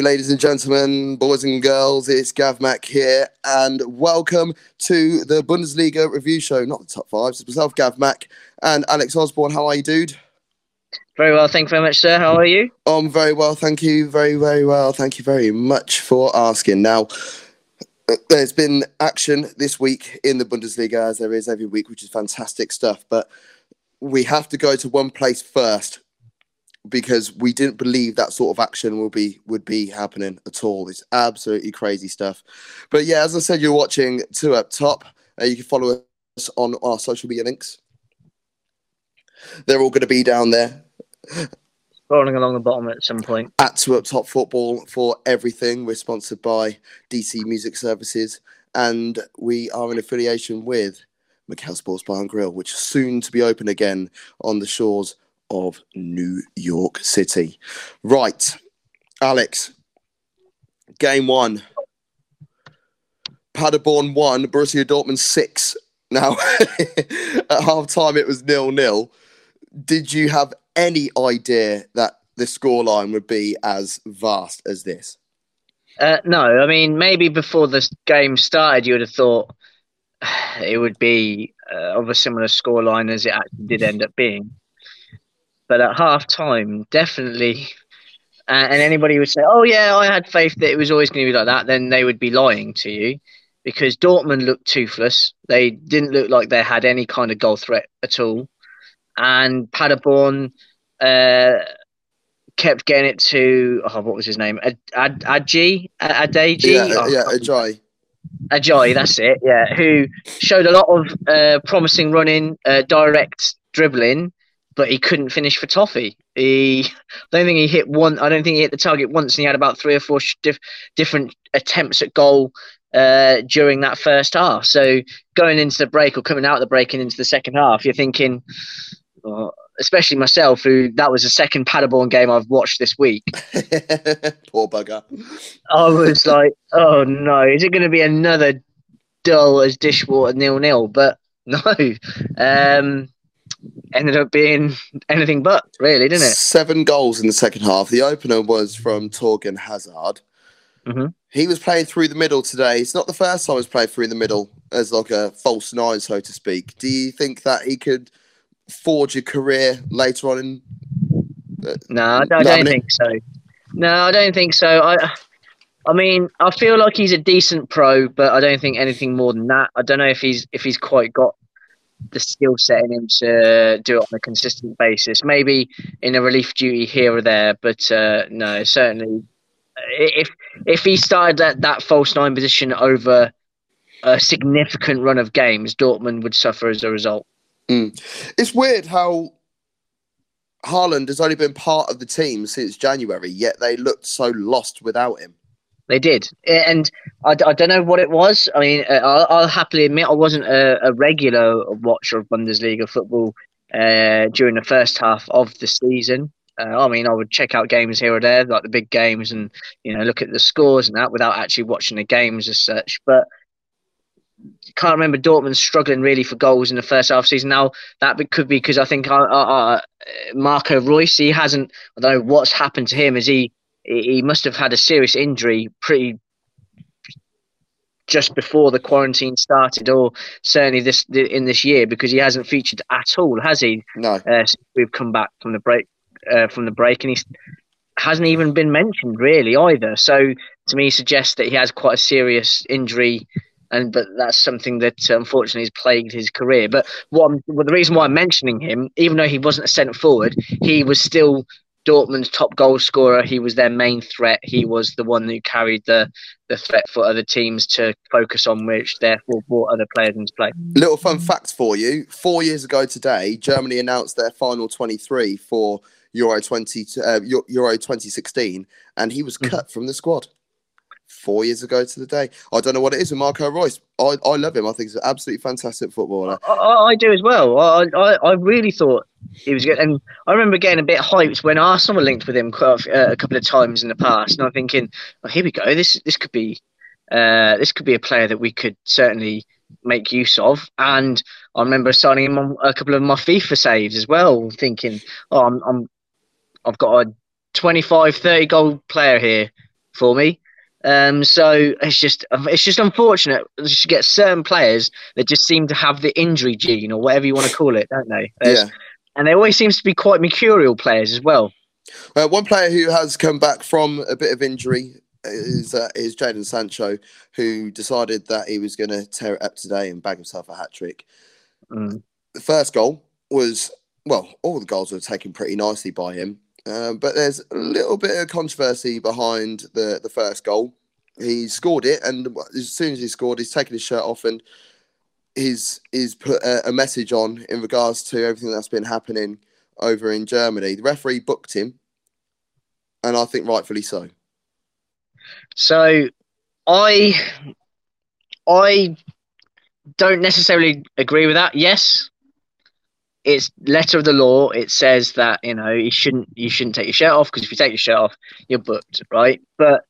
Ladies and gentlemen, boys and girls. It's Gav Mac here, and welcome to the Bundesliga review show. Not the top five, it's myself, Gav Mac, and Alex Osborne. How are you, dude? Very well, thank you very much, sir. How are you? I'm very well, thank you. Very, very well. Thank you very much for asking. Now, there's been action this week in the Bundesliga, as there is every week, which is fantastic stuff. But we have to go to one place first because we didn't believe that sort of action will be would be happening at all. It's absolutely crazy stuff. But yeah, as I said, you're watching two up top. Uh, you can follow us on our social media links. They're all going to be down there. Scrolling along the bottom at some point. At two up top football for everything. We're sponsored by DC Music Services, and we are in affiliation with Macau Sports Bar and Grill, which is soon to be open again on the shores of New York City. Right, Alex, game one. Paderborn one, Borussia Dortmund six. Now, at half time, it was nil nil. Did you have any idea that the scoreline would be as vast as this? Uh, no, I mean, maybe before the game started, you would have thought it would be uh, of a similar scoreline as it actually did end up being. But at half time, definitely. Uh, and anybody would say, "Oh yeah, I had faith that it was always going to be like that," then they would be lying to you, because Dortmund looked toothless. They didn't look like they had any kind of goal threat at all, and Paderborn uh, kept getting it to oh, what was his name? Ad, Ad, Adji, Adeji, Yeah, oh, yeah, Ajay. Ajoy, that's it. Yeah, who showed a lot of uh, promising running, uh, direct dribbling, but he couldn't finish for Toffee. He, I don't think he hit one. I don't think he hit the target once, and he had about three or four sh- diff, different attempts at goal uh, during that first half. So going into the break or coming out of the break and into the second half, you're thinking, oh, especially myself, who that was the second Paderborn game I've watched this week. Poor bugger. I was like, oh no, is it going to be another dull as dishwater nil nil? But no, um, ended up being anything but really, didn't it? Seven goals in the second half. The opener was from Torgan Hazard. Mhm. He was playing through the middle today. It's not the first time he's played through the middle as like a false nine, so to speak. Do you think that he could forge a career later on in? uh, No, I don't, I don't think so. No, I don't think so. I, I mean, I feel like he's a decent pro, but I don't think anything more than that. I don't know if he's if he's quite got the skill set in him to do it on a consistent basis. Maybe in a relief duty here or there, but uh, no, certainly if if he started at that false nine position over a significant run of games, Dortmund would suffer as a result. It's weird how Haaland has only been part of the team since January, yet they looked so lost without him. They did, and I, I don't know what it was. I mean, uh, I'll, I'll happily admit I wasn't a, a regular watcher of Bundesliga football uh, during the first half of the season. Uh, I mean, I would check out games here or there, like the big games, and you know, look at the scores and that, without actually watching the games as such. But can't remember Dortmund struggling really for goals in the first half season. Now that could be because I think uh, uh, uh, Marco Reus he hasn't. I don't know what's happened to him. Is he? He he must have had a serious injury pretty just before the quarantine started, or certainly this in this year, because he hasn't featured at all, has he? No, Uh, since we've come back from the break, uh, from the break, and he hasn't even been mentioned really either. So to me, suggests that he has quite a serious injury, and but that's something that uh, unfortunately has plagued his career. But what I'm, well, the reason why I'm mentioning him, even though he wasn't a centre forward, he was still Dortmund's top goal scorer. He was their main threat. He was the one who carried the the threat for other teams to focus on, which therefore brought other players into play. little fun fact for you: four years ago today, Germany announced their final twenty-three for Euro twenty uh, Euro 2016, and he was Mhm. cut from the squad. Four years ago to the day. I don't know what it is with Marco Reus. I, I love him. I think he's an absolutely fantastic footballer. I, I, I do as well. I, I, I really thought he was good, and I remember getting a bit hyped when Arsenal were linked with him quite a, uh, a couple of times in the past, and I'm thinking, oh, here we go. This this could be uh, this could be a player that we could certainly make use of. And I remember signing him on a couple of my FIFA saves as well, thinking, oh, I'm, I'm I've got a 25, 30 goal player here for me. Um, so it's just it's just unfortunate to get certain players that just seem to have the injury gene or whatever you want to call it, don't they? There's, Yeah. And they always seems to be quite mercurial players as well. Uh, one player who has come back from a bit of injury is uh, is Jadon Sancho, who decided that he was going to tear it up today and bag himself a hat trick. Mm. The first goal was well, all the goals were taken pretty nicely by him, um, but there's a little bit of controversy behind the the first goal. He scored it, and as soon as he scored, he's taken his shirt off and he's he's put a, a message on in regards to everything that's been happening over in Germany. The referee booked him, and I think rightfully so. So I I don't necessarily agree with that. Yes, it's letter of the law. It says that you know you shouldn't you shouldn't take your shirt off because if you take your shirt off, you're booked, right? But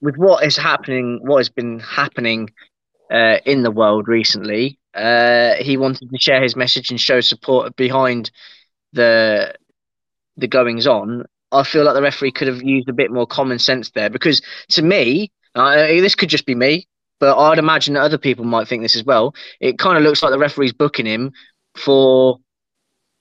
with what is happening, what has been happening uh, in the world recently, uh, he wanted to share his message and show support behind the the goings on. I feel like the referee could have used a bit more common sense there because to me, uh, this could just be me, but I'd imagine that other people might think this as well. It kind of looks like the referee's booking him for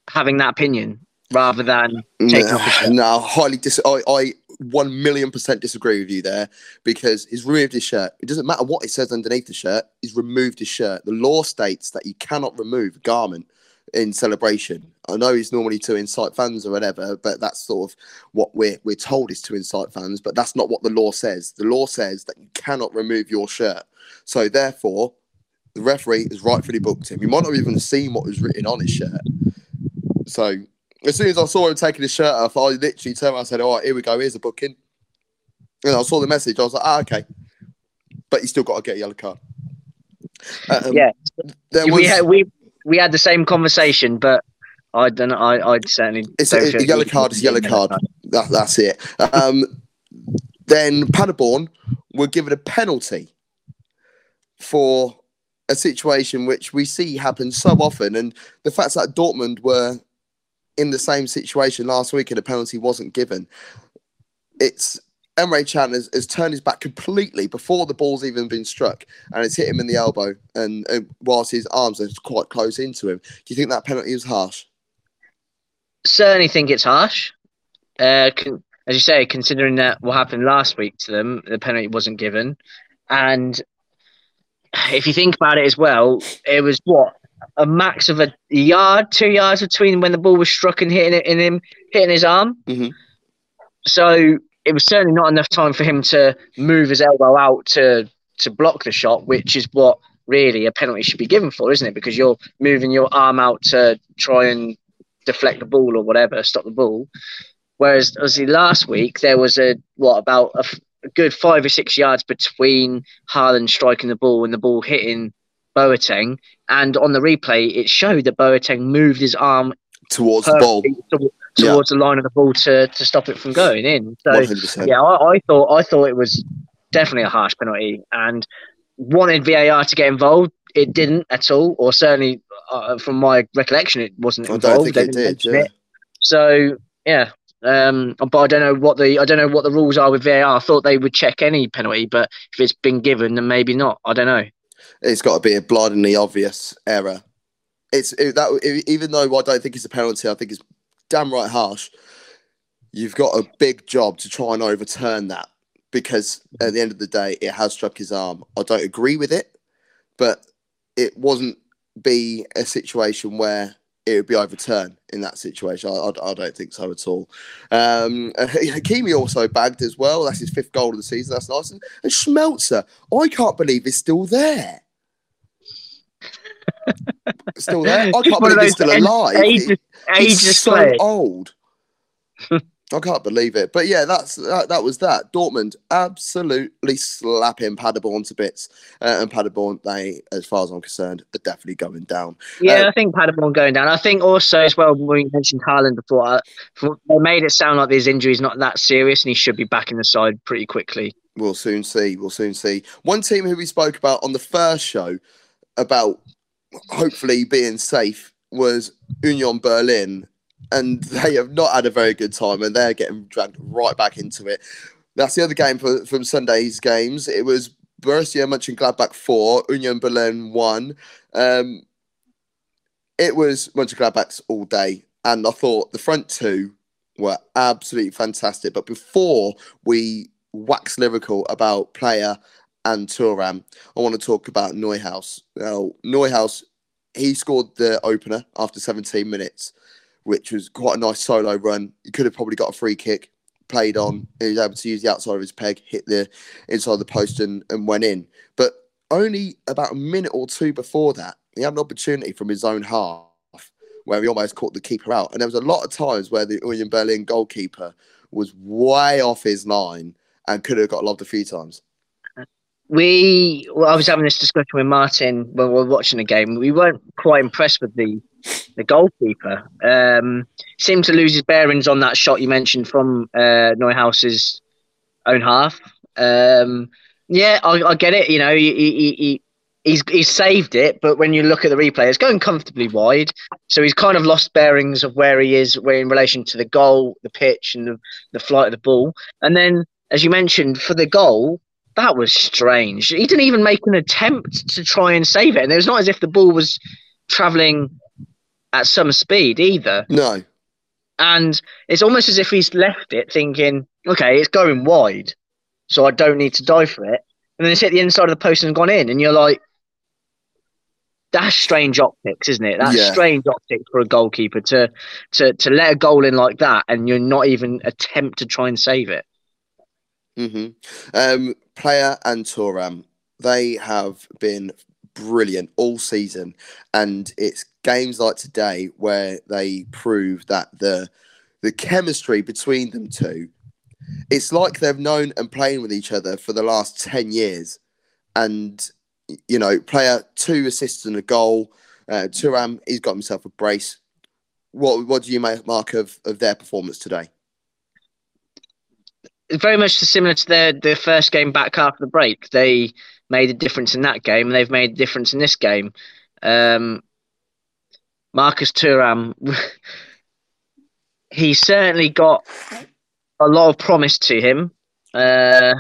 having that opinion rather than taking off his shirt. No, highly dis. I, I one million percent disagree with you there because he's removed his shirt. It doesn't matter what it says underneath the shirt. He's removed his shirt. The law states that you cannot remove a garment in celebration. I know he's normally to incite fans or whatever, but that's sort of what we're we're told is to incite fans. But that's not what the law says. The law says that you cannot remove your shirt. So therefore, the referee has rightfully booked him. You might not even seen what was written on his shirt. So as soon as I saw him taking his shirt off, I literally turned around and said, All right, here we go, here's a booking. And I saw the message, I was like, ah, okay. But you still got to get a yellow card. Um, Yeah. There we had we we had the same conversation, but I don't know. I I certainly It's a- a yellow he- card is yellow card. that, that's it. Um, then Paderborn were given a penalty for a situation which we see happen so often. And the fact that Dortmund were in the same situation last week and a penalty wasn't given, it's Emre Can has, has turned his back completely before the ball's even been struck and it's hit him in the elbow and, and whilst his arms are quite close into him. Do you think that penalty was harsh? Certainly think it's harsh. Uh, con- as you say, considering that what happened last week to them, the penalty wasn't given, and if you think about it as well, it was what a max of a yard, two yards between when the ball was struck and hitting it in him, hitting his arm. Mhm. So it was certainly not enough time for him to move his elbow out to to block the shot, which is what really a penalty should be given for, isn't it? Because you're moving your arm out to try and deflect the ball or whatever, stop the ball. Whereas as obviously last week there was a what about a, f- a good five or six yards between Haaland striking the ball and the ball hitting Boateng, and on the replay it showed that Boateng moved his arm Towards the ball. perfectly to- Yeah. towards the line of the ball to, to stop it from going in. So 100%. yeah, I, I thought I thought it was definitely a harsh penalty and wanted VAR to get involved. It didn't at all, or certainly uh, from my recollection, it wasn't I involved. don't think it did. Yeah. it. So yeah, um, but I don't know what the I don't know what the rules are with VAR. I thought they would check any penalty, but if it's been given, then maybe not. I don't know. It's got to be a blindingly obvious error. It's it, that it- even though I don't think it's a penalty, I think it's damn right harsh. You've got a big job to try and overturn that because at the end of the day, it has struck his arm. I don't agree with it, but it wasn't be a situation where it would be overturned in that situation. I, I, I don't think so at all. Um, Hakimi also bagged as well. That's his fifth goal of the season. That's nice. And, and Schmelzer, I can't believe he's still there. Still there? I can't believe he's still alive. Ages, ages he's so players. old. I can't believe it. But yeah, that's that, that was that. Dortmund absolutely slapping Paderborn to bits. Uh, and Paderborn, they, as far as I'm concerned, are definitely going down. Yeah, Uh, I think Paderborn going down. I think also as well we mentioned Haaland before, uh, they made it sound like his injury is not that serious and he should be back in the side pretty quickly. We'll soon see. We'll soon see. One team who we spoke about on the first show about hopefully being safe was Union Berlin, and they have not had a very good time, and they're getting dragged right back into it. That's the other game for, from Sunday's games. It was Borussia Mönchengladbach 4, Union Berlin 1. Um, it was Mönchengladbach's all day. And I thought the front two were absolutely fantastic. But before we wax lyrical about Pléa and Thuram, I want to talk about Neuhaus. Now, Neuhaus, he scored the opener after 17 minutes, which was quite a nice solo run. He could have probably got a free kick, played on. He was able to use the outside of his peg, hit the inside of the post, and, and went in. But only about a minute or two before that, he had an opportunity from his own half where he almost caught the keeper out. And there was a lot of times where the Union Berlin goalkeeper was way off his line and could have got lobbed a few times. We, well, I was having this discussion with Martin when we were watching the game. We weren't quite impressed with the the goalkeeper. Um, seemed to lose his bearings on that shot you mentioned from uh, Neuhaus's own half. Um, yeah, I, I, get it. You know, he, he, he, he's he's saved it, but when you look at the replay, it's going comfortably wide. So he's kind of lost bearings of where he is where in relation to the goal, the pitch, and the, the flight of the ball. And then, as you mentioned, for the goal, that was strange. He didn't even make an attempt to try and save it, and it was not as if the ball was travelling at some speed either. No. And it's almost as if he's left it thinking, okay, it's going wide, so I don't need to die for it. And then it's hit the inside of the post and gone in, and you're like, that's strange optics, isn't it? That's yeah. strange optics for a goalkeeper to to to let a goal in like that, and you're not even attempt to try and save it. Mm-hmm. Um, Pléa and Thuram, they have been brilliant all season, and it's games like today where they prove that the the chemistry between them two, it's like they've known and playing with each other for the last ten years, and you know, Pléa two assists and a goal. Uh, Thuram, he's got himself a brace. What what do you make mark of, of their performance today? Very much similar to their, their first game back after the break. They made a difference in that game, and they've made a difference in this game. Um, Marcus Thuram, he certainly got a lot of promise to him. Uh,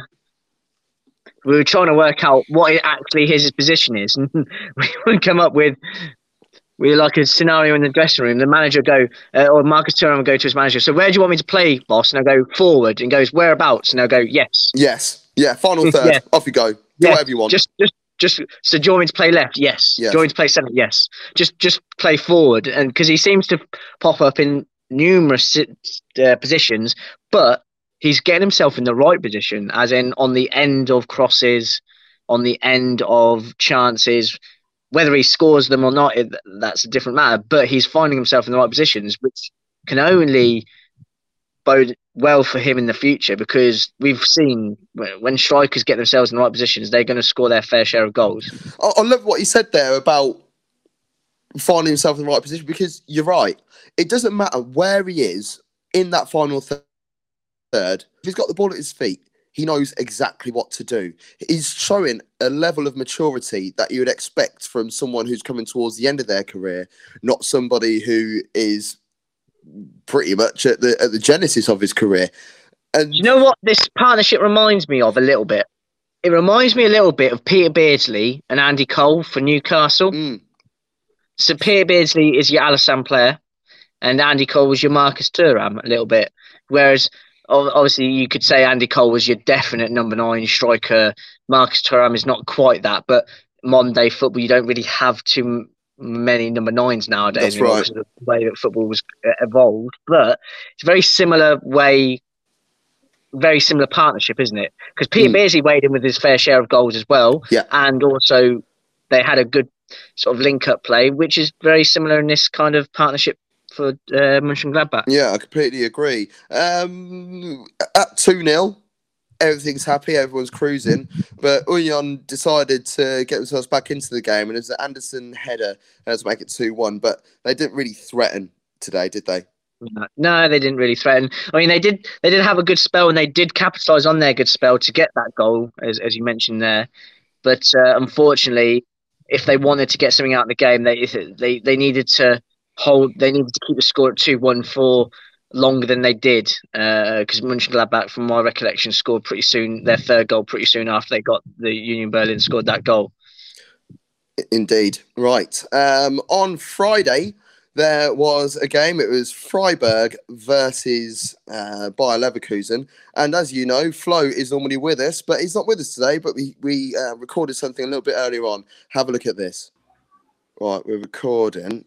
we were trying to work out what actually his position is, and we would come up with we like a scenario in the dressing room. The manager go, uh, or Marcus Thuram would go to his manager. So where do you want me to play, boss? And I go forward, and goes whereabouts, and I go yes, yes, yeah, final third, yeah. off you go, do yeah. whatever you want. Just, just, just. So do you want me to play left? Yes. yes. Do you want me to play centre? Yes. Just, just play forward, and because he seems to pop up in numerous uh, positions, but he's getting himself in the right position, as in on the end of crosses, on the end of chances. Whether he scores them or not, it, that's a different matter. But he's finding himself in the right positions, which can only bode well for him in the future because we've seen when strikers get themselves in the right positions, they're going to score their fair share of goals. I, love what you said there about finding himself in the right position because you're right. It doesn't matter where he is in that final third, if he's got the ball at his feet, he knows exactly what to do. He's showing a level of maturity that you would expect from someone who's coming towards the end of their career, not somebody who is pretty much at the at the genesis of his career. And you know what this partnership reminds me of a little bit. It reminds me a little bit of Peter Beardsley and Andy Cole for Newcastle. Mm. So Peter Beardsley is your Alassane Pléa, and Andy Cole was your Marcus Thuram a little bit. Whereas obviously you could say Andy Cole was your definite number nine striker. Marcus Thuram is not quite that, but modern day football you don't really have too many number nines nowadays. That's right. The way that football was uh, evolved, but it's a very similar way. Very similar partnership, isn't it? Because Peter mm. Beardsley weighed in with his fair share of goals as well, yeah. and also they had a good sort of link-up play, which is very similar in this kind of partnership for uh, Mönchengladbach. Yeah, I completely agree. Um, at 2 0, everything's happy, everyone's cruising. But Union decided to get themselves back into the game, and it was an Andersson header to make it 2 1. But they didn't really threaten today, did they? No, they didn't really threaten. I mean, they did. They did have a good spell, and they did capitalise on their good spell to get that goal, as as you mentioned there. But uh, unfortunately, if they wanted to get something out of the game, they they they needed to hold. They needed to keep the score at two one for longer than they did Uh, because uh, Mönchengladbach, from my recollection, scored pretty soon their third goal pretty soon after they got the Union Berlin scored that goal. Indeed, right. Um, on Friday, there was a game. It was Freiburg versus uh, Bayer Leverkusen, and as you know, Flo is normally with us, but he's not with us today. But we we uh, recorded something a little bit earlier on. Have a look at this. Right, we're recording.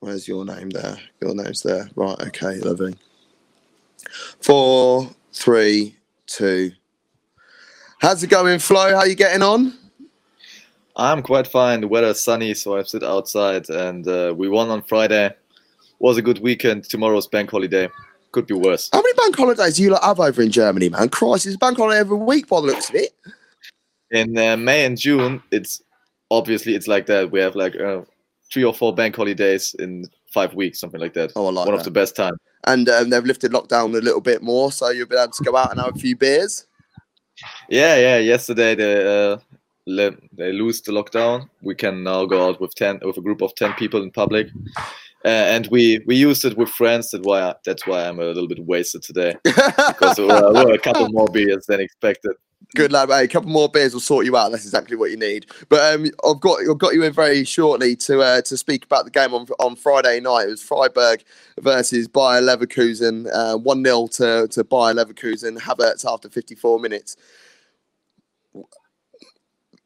Where's your name there? Your name's there. Right, okay, lovely. Four, three, two. How's it going, Flo? How you getting on? I'm quite fine. The weather's sunny, so I've sit outside, and uh, we won on Friday. Was a good weekend. Tomorrow's bank holiday. Could be worse. How many bank holidays do you like have over in Germany, man? Christ, it's bank holiday every week by the looks of it. In uh, May and June, it's obviously it's like that. We have like uh, three or four bank holidays in five weeks, something like that. Oh, I like One that. of the best times. And um, they've lifted lockdown a little bit more, so you'll be able to go out and have a few beers. Yeah, yeah. Yesterday they uh, le- they lose the lockdown. We can now go out with ten with a group of ten people in public, uh, and we we used it with friends. That why that's why I'm a little bit wasted today because there were, were a couple more beers than expected. Good lad. A couple more beers will sort you out. That's exactly what you need. But um, I've got I've got you in very shortly to uh, to speak about the game on on Friday night. It was Freiburg versus Bayer Leverkusen, uh, one 0 to to Bayer Leverkusen. Havertz after 54 minutes.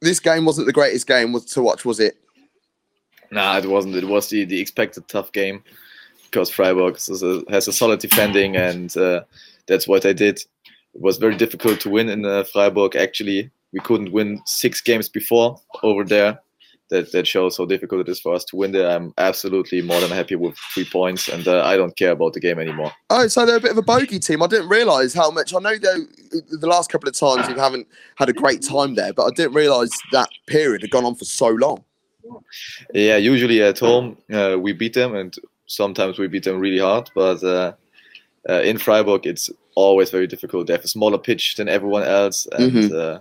This game wasn't the greatest game to watch, was it? Nah, it wasn't. It was the, the expected tough game because Freiburg has a, has a solid defending, and uh, that's what they did. It was very difficult to win in uh, Freiburg. Actually, we couldn't win six games before over there. That that shows how difficult it is for us to win there. I'm absolutely more than happy with three points, and uh, I don't care about the game anymore. Oh, so they're a bit of a bogey team. I didn't realise how much. I know though the last couple of times you haven't had a great time there, but I didn't realise that period had gone on for so long. Yeah, usually at home uh, we beat them, and sometimes we beat them really hard. But uh, uh, in Freiburg, it's always very difficult. They have a smaller pitch than everyone else, and Mhm. uh,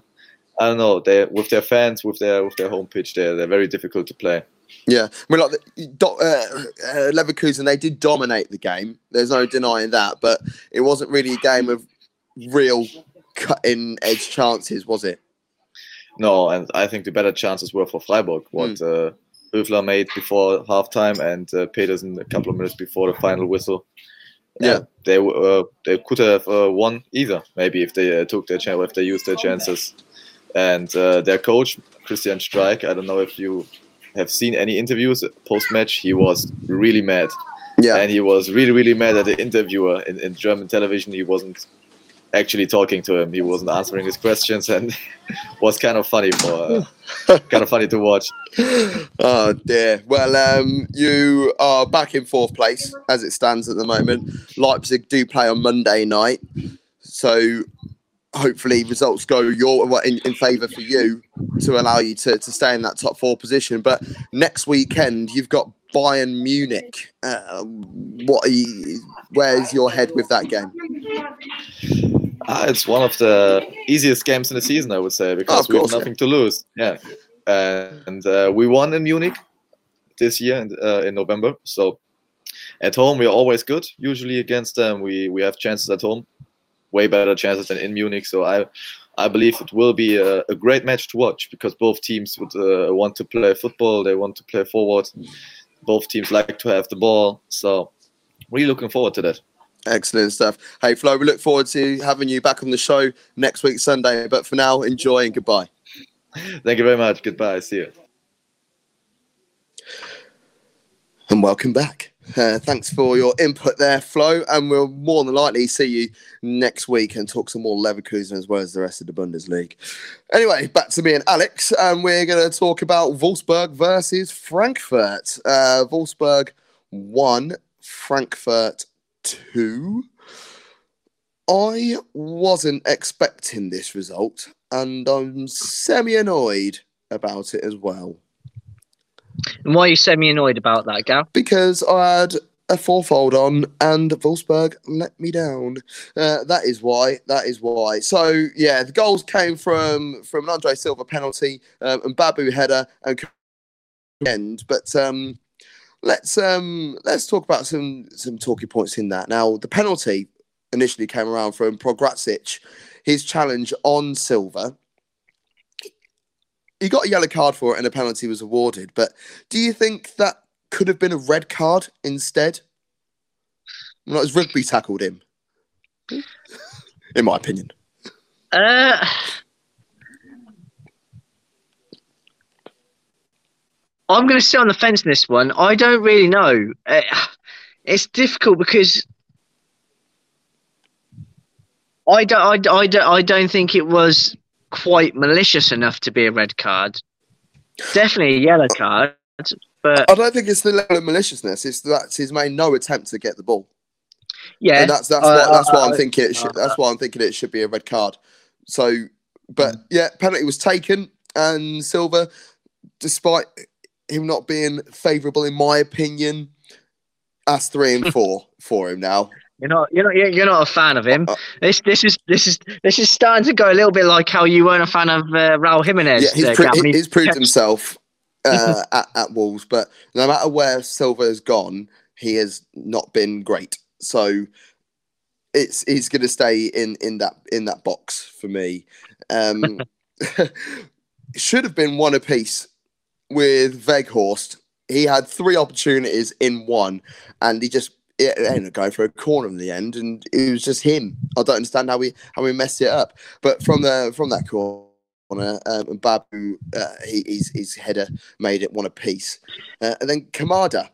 I don't know. They with their fans, with their with their home pitch, they're they're very difficult to play. Yeah, I mean, like uh, uh, Leverkusen, they did dominate the game. There's no denying that, but it wasn't really a game of real cutting edge chances, was it? No, and I think the better chances were for Freiburg. What uh, Höfler made before halftime and uh, Petersen a couple of minutes before the final whistle. Yeah. they uh, they could have uh, won either. Maybe if they uh, took their chance, if they used their chances. And uh, their coach Christian Streich, I don't know if you have seen any interviews post match. He was really mad, Yeah, and he was really really mad at the interviewer in, in German television. He wasn't actually talking to him. He wasn't answering his questions, and was kind of funny for uh, kind of funny to watch. oh dear. Well, um, you are back in fourth place as it stands at the moment. Leipzig do play on Monday night, so hopefully results go your in, in favour for you to allow you to, to stay in that top four position. But next weekend you've got Bayern Munich. Uh, what you, where's your head with that game? Ah, it's one of the easiest games in the season, I would say, because of we have course, yeah. nothing to lose. Yeah, and uh, we won in Munich this year in, uh, in November. So at home we're always good. Usually against them, we we have chances at home, way better chances than in Munich. So I I believe it will be a, a great match to watch because both teams would uh, want to play football. They want to play forward. Both teams like to have the ball. So really looking forward to that. Excellent stuff. Hey Flo, we look forward to having you back on the show next week Sunday. But for now, enjoy and goodbye. Thank you very much. Goodbye. See you. And welcome back. Uh, thanks for your input there, Flo. And we'll more than likely see you next week and talk some more Leverkusen as well as the rest of the Bundesliga. Anyway, back to me and Alex, and we're going to talk about Wolfsburg versus Frankfurt. Uh, Wolfsburg won, Frankfurt two. I wasn't expecting this result, and I'm semi annoyed about it as well. And why are you semi annoyed about that, Gav? because I had a fourfold on and Wolfsburg let me down. Uh, that is why. That is why. So yeah, the goals came from from an Andre Silva penalty um, and Babu header and end. But um, let's um let's talk about some some talking points in that. Now, the penalty initially came around from Pongračić, his challenge on Silva. He got a yellow card for it and a penalty was awarded. But do you think that could have been a red card instead? Not as rugby tackled him, in my opinion. Uh, I'm going to sit on the fence in this one. I don't really know. Uh, it's difficult because I don't, I, I, don't, I don't think it was quite malicious enough to be a red card. Definitely a yellow card, but I don't think it's the level of maliciousness. It's that he's made no attempt to get the ball. yeah, and that's that's uh, what that's uh, why I'm uh, thinking. It should, uh, that's why I'm thinking it should be a red card. So, but yeah, penalty was taken, and Silva, despite him not being favourable in my opinion, that's three and four for him now. You're not, you're not, you're you're not a fan of him. Uh, This, this is, this is, this is starting to go a little bit like how you weren't a fan of uh, Raul Jimenez. yeah, he's, uh, pro- Gav, he he's proved himself uh, at, at Wolves, but no matter where Silva has gone, he has not been great. So it's he's going to stay in in that in that box for me. Um, should have been one apiece with Weghorst. He had three opportunities in one, and he just it ended up going for a corner in the end, and it was just him. I don't understand how we how we messed it up. But from the from that corner, um, and Babu, uh, he, his his header made it one apiece, uh, and then Kamada,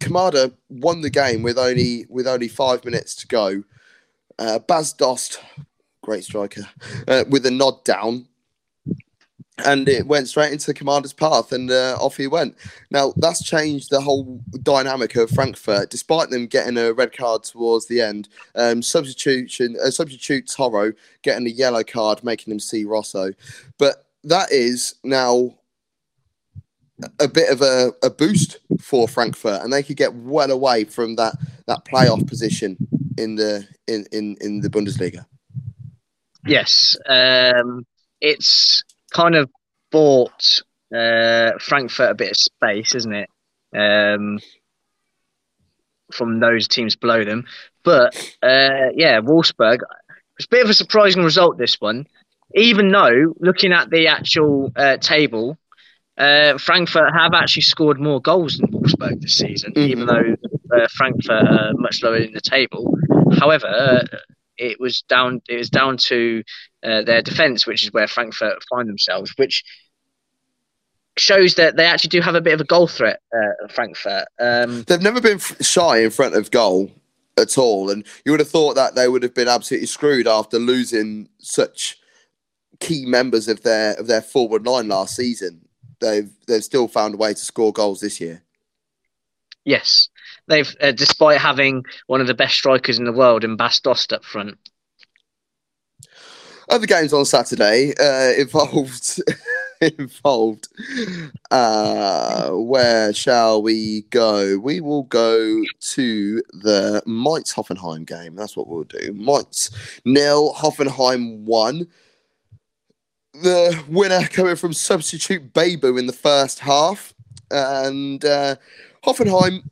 Kamada won the game with only with only five minutes to go. Uh, Bas Dost, great striker, uh, with a nod down, and it went straight into the Kamada's path, and uh, off he went. Now that's changed the whole dynamic of Frankfurt, despite them getting a red card towards the end. Um, substitution, uh, substitute Touré getting a yellow card, making him see Rosso, but that is now a bit of a, a boost for Frankfurt, and they could get well away from that that playoff position in the in in, in the Bundesliga. Yes, um, it's kind of bought uh, Frankfurt a bit of space, isn't it? Um, from those teams below them, but uh, yeah, Wolfsburg. It's a bit of a surprising result. This one, even though looking at the actual uh, table, uh, Frankfurt have actually scored more goals than Wolfsburg this season, Mhm. even though uh, Frankfurt are much lower in the table. However, uh, it was down. It was down to uh, their defence, which is where Frankfurt find themselves, which shows that they actually do have a bit of a goal threat. Uh, Frankfurt. Um, They've never been shy in front of goal at all, and you would have thought that they would have been absolutely screwed after losing such key members of their of their forward line last season. They've they've still found a way to score goals this year. yes, they've uh, despite having one of the best strikers in the world in Bas Dost up front. Other games on Saturday uh, involved involved. Uh, where shall we go? We will go to the Mainz Hoffenheim game. That's what we'll do. Mainz nil, Hoffenheim one. The winner coming from substitute Dabbur in the first half, and uh, Hoffenheim.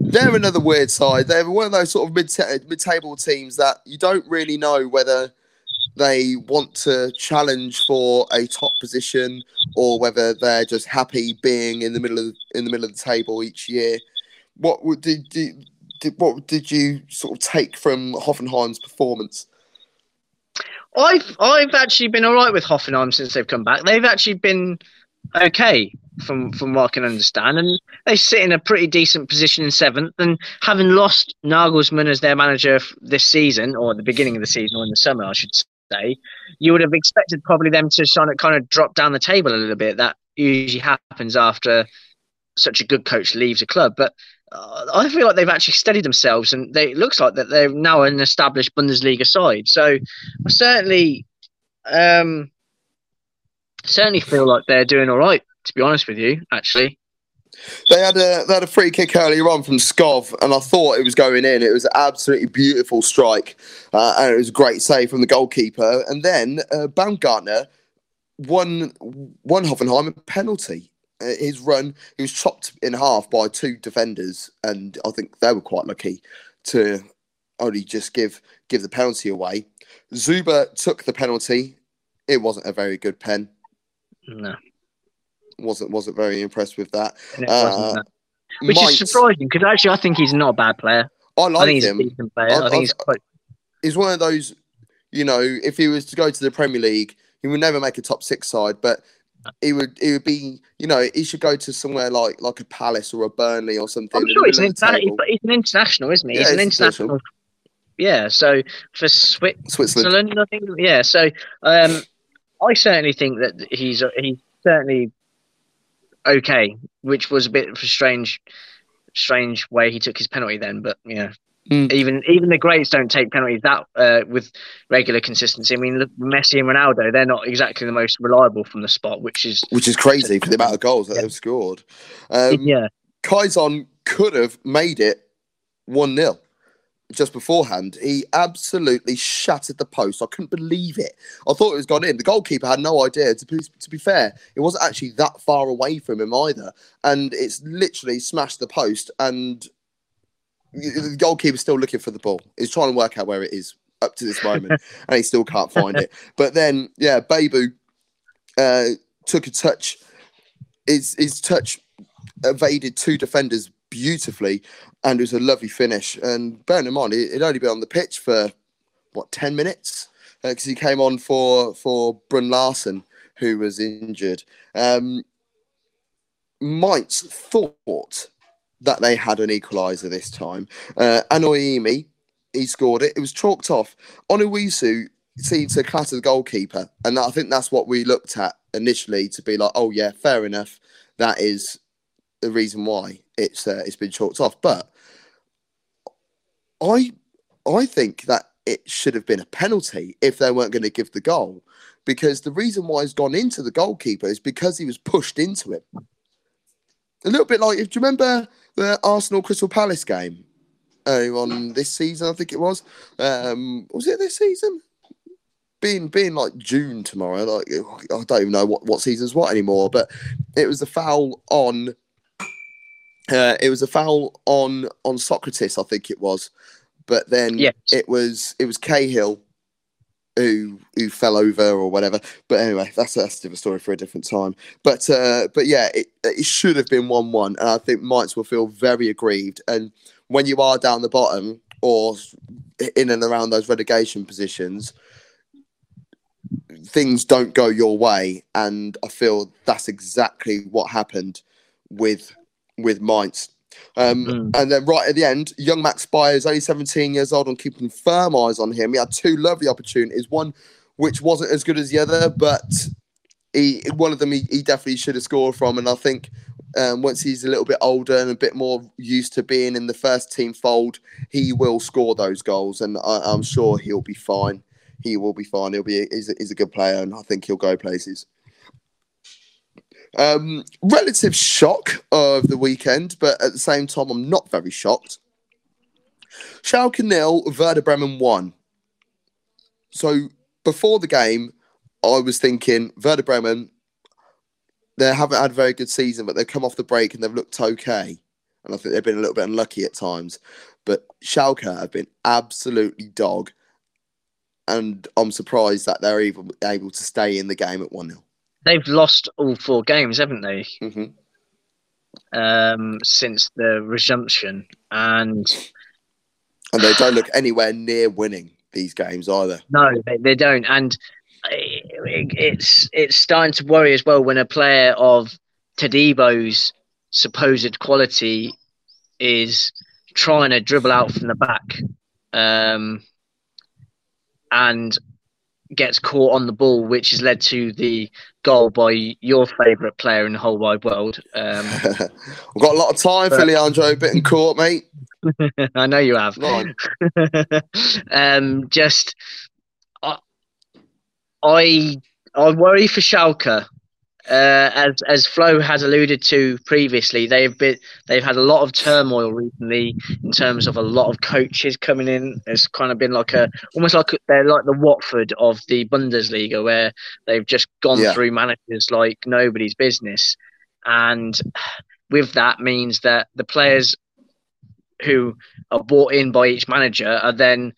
They're another weird side. They're one of those sort of mid mid-table teams that you don't really know whether they want to challenge for a top position or whether they're just happy being in the middle of in the middle of the table each year. What did, did, did what did you sort of take from Hoffenheim's performance? I've I've actually been all right with Hoffenheim since they've come back. They've actually been okay from from what I can understand, and they sit in a pretty decent position in seventh. And having lost Nagelsmann as their manager this season, or at the beginning of the season, or in the summer, I should say, you would have expected probably them to kind of kind of drop down the table a little bit. That usually happens after such a good coach leaves a club, but. Uh, I feel like they've actually steadied themselves, and they, it looks like that they're now an established Bundesliga side. So, I certainly, um, certainly feel like they're doing all right. To be honest with you, actually, They had a they had a free kick earlier on from Skov, and I thought it was going in. It was an absolutely beautiful strike, uh, and it was a great save from the goalkeeper. And then uh, Baumgartner won won Hoffenheim a penalty. uh, his run, he was chopped in half by two defenders, and I think they were quite lucky to only just give give the penalty away. Zuber took the penalty. It wasn't a very good pen. No, wasn't wasn't very impressed with that. Uh, which is surprising because actually I think he's not a bad player. I I like think he's him. a decent player. I- I, I- think he's quite. He's one of those, you know, if he was to go to the Premier League, he would never make a top six side, but he would he would be, you know, he should go to somewhere like like a Palace or a Burnley or something. I'm sure he's an, interna- he's an international, isn't he? Yeah, he's an international. international. Yeah, so for Switzerland, Switzerland. I think. Yeah, so um, I certainly think that he's he's certainly okay, which was a bit of a strange, strange way he took his penalty then. But yeah, Mm. even even the greats don't take penalties that uh, with regular consistency. I mean, Messi and Ronaldo, they're not exactly the most reliable from the spot, which is Which is crazy for the amount of goals that Yeah. they've scored. Um, yeah. Kaizon could have made it 1 0 just beforehand. He absolutely shattered the post. I couldn't believe it. I thought it was gone in. The goalkeeper had no idea. To be, to be fair, it wasn't actually that far away from him either. And it's literally smashed the post. And the goalkeeper's still looking for the ball. He's trying to work out where it is up to this moment. and he still can't find it. But then, yeah, Dabbur uh, took a touch. His, his touch evaded two defenders beautifully, and it was a lovely finish. And bearing in mind, he- he'd only been on the pitch for what ten minutes because he came on for for Bruun Larsen, who was injured. Um, Mainz thought that they had an equaliser this time. Uh, he scored it. It was chalked off. Onisiwo seemed to clatter the goalkeeper, and I think that's what we looked at initially to be like, oh yeah, fair enough. That is the reason why it's uh, it's been chalked off. But I I think that it should have been a penalty if they weren't going to give the goal, because the reason why he's gone into the goalkeeper is because he was pushed into him. A little bit like if you remember the Arsenal Crystal Palace game earlier on this season? I think it was. Um, was it this season? Being being like June tomorrow, like I don't even know what what season's what anymore. But it was a foul on. Uh, it was a foul on on Sokratis, I think it was. But then Yes. it was it was Cahill who who fell over or whatever. But anyway, that's that's a different story for a different time. But uh, but yeah, it it should have been one one, and I think Mainz will feel very aggrieved. And when you are down the bottom or in and around those relegation positions, things don't go your way, and I feel that's exactly what happened with with Mainz. Um, Mm. And then right at the end, young Max Beier, only 17 years old, and keeping firm eyes on him. He had two lovely opportunities, one which wasn't as good as the other, but he one of them he, he definitely should have scored from. And I think um, once he's a little bit older and a bit more used to being in the first team fold, he will score those goals, and I, I'm sure he'll be fine. He will be fine. He'll be he's a, he's a good player, and I think he'll go places. Um, relative shock of the weekend, but at the same time, I'm not very shocked. Schalke nil, Werder Bremen one. So before the game, I was thinking Werder Bremen. They haven't had a very good season, but they've come off the break and they've looked okay. And I think they've been a little bit unlucky at times. But Schalke have been absolutely dog. And I'm surprised that they're even able to stay in the game at 1 0. They've lost all four games, haven't they? Mm-hmm. Um, since the resumption, and And they don't look anywhere near winning these games either. no, they, they don't. And it, it's it's starting to worry as well when a player of Todibo's supposed quality is trying to dribble out from the back, um, and gets caught on the ball, which has led to the goal by your favourite player in the whole wide world. Um, We've got a lot of time for Leandro Bittencourt, mate. I know you have. Um, just I, I I worry for Schalke. Uh, as as Flo has alluded to previously, they've been they've had a lot of turmoil recently in terms of a lot of coaches coming in. It's kind of been like a almost like they're like the Watford of the Bundesliga, where they've just gone Yeah. through managers like nobody's business. and with that means that the players who are bought in by each manager are then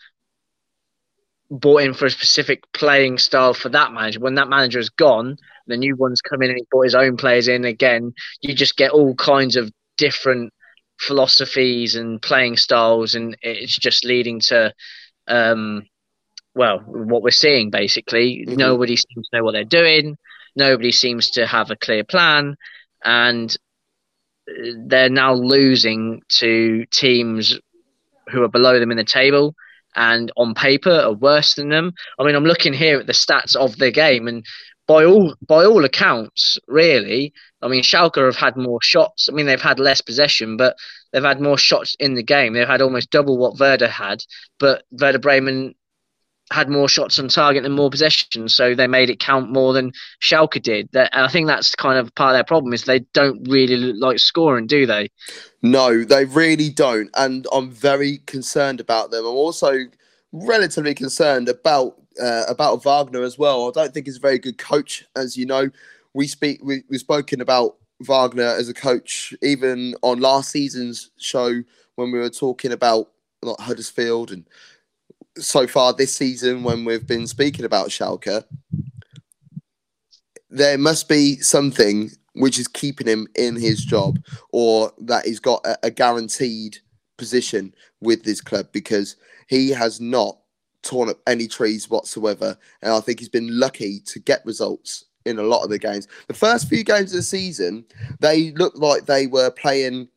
bought in for a specific playing style for that manager. When that manager is gone, the new ones come in and he brought his own players in again. You just get all kinds of different philosophies and playing styles, and it's just leading to, um, well, what we're seeing basically. Mm-hmm. Nobody seems to know what they're doing. Nobody seems to have a clear plan, and they're now losing to teams who are below them in the table and on paper are worse than them. I mean, I'm looking here at the stats of the game, and by all by all accounts, really, I mean, Schalke have had more shots. I mean, they've had less possession, but they've had more shots in the game. They've had almost double what Werder had, but Werder Bremen had more shots on target and more possession, so they made it count more than Schalke did. That I think that's kind of part of their problem is they don't really like scoring, do they? No, they really don't, and I'm very concerned about them. I'm also relatively concerned about uh, about Wagner as well. I don't think he's a very good coach, as you know. We speak we, we've spoken about Wagner as a coach even on last season's show when we were talking about like Huddersfield and so far this season when we've been speaking about Schalke, there must be something which is keeping him in his job or that he's got a, a guaranteed position with this club because he has not torn up any trees whatsoever. And I think he's been lucky to get results in a lot of the games. The first few games of the season, they looked like they were playing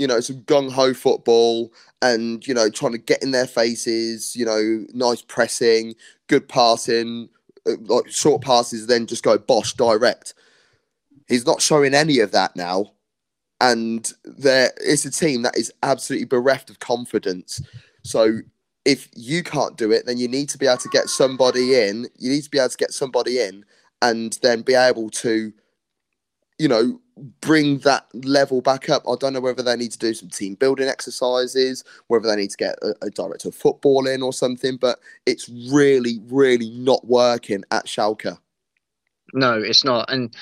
you know, some gung ho football and, you know, trying to get in their faces, you know, nice pressing, good passing, uh, like short passes, then just go bosh direct. He's not showing any of that now. And there is a team that is absolutely bereft of confidence. So if you can't do it, then you need to be able to get somebody in. You need to be able to get somebody in and then be able to, you know, bring that level back up. I don't know whether they need to do some team building exercises, whether they need to get a, a director of football in or something, but it's really, really not working at Schalke. No, it's not. And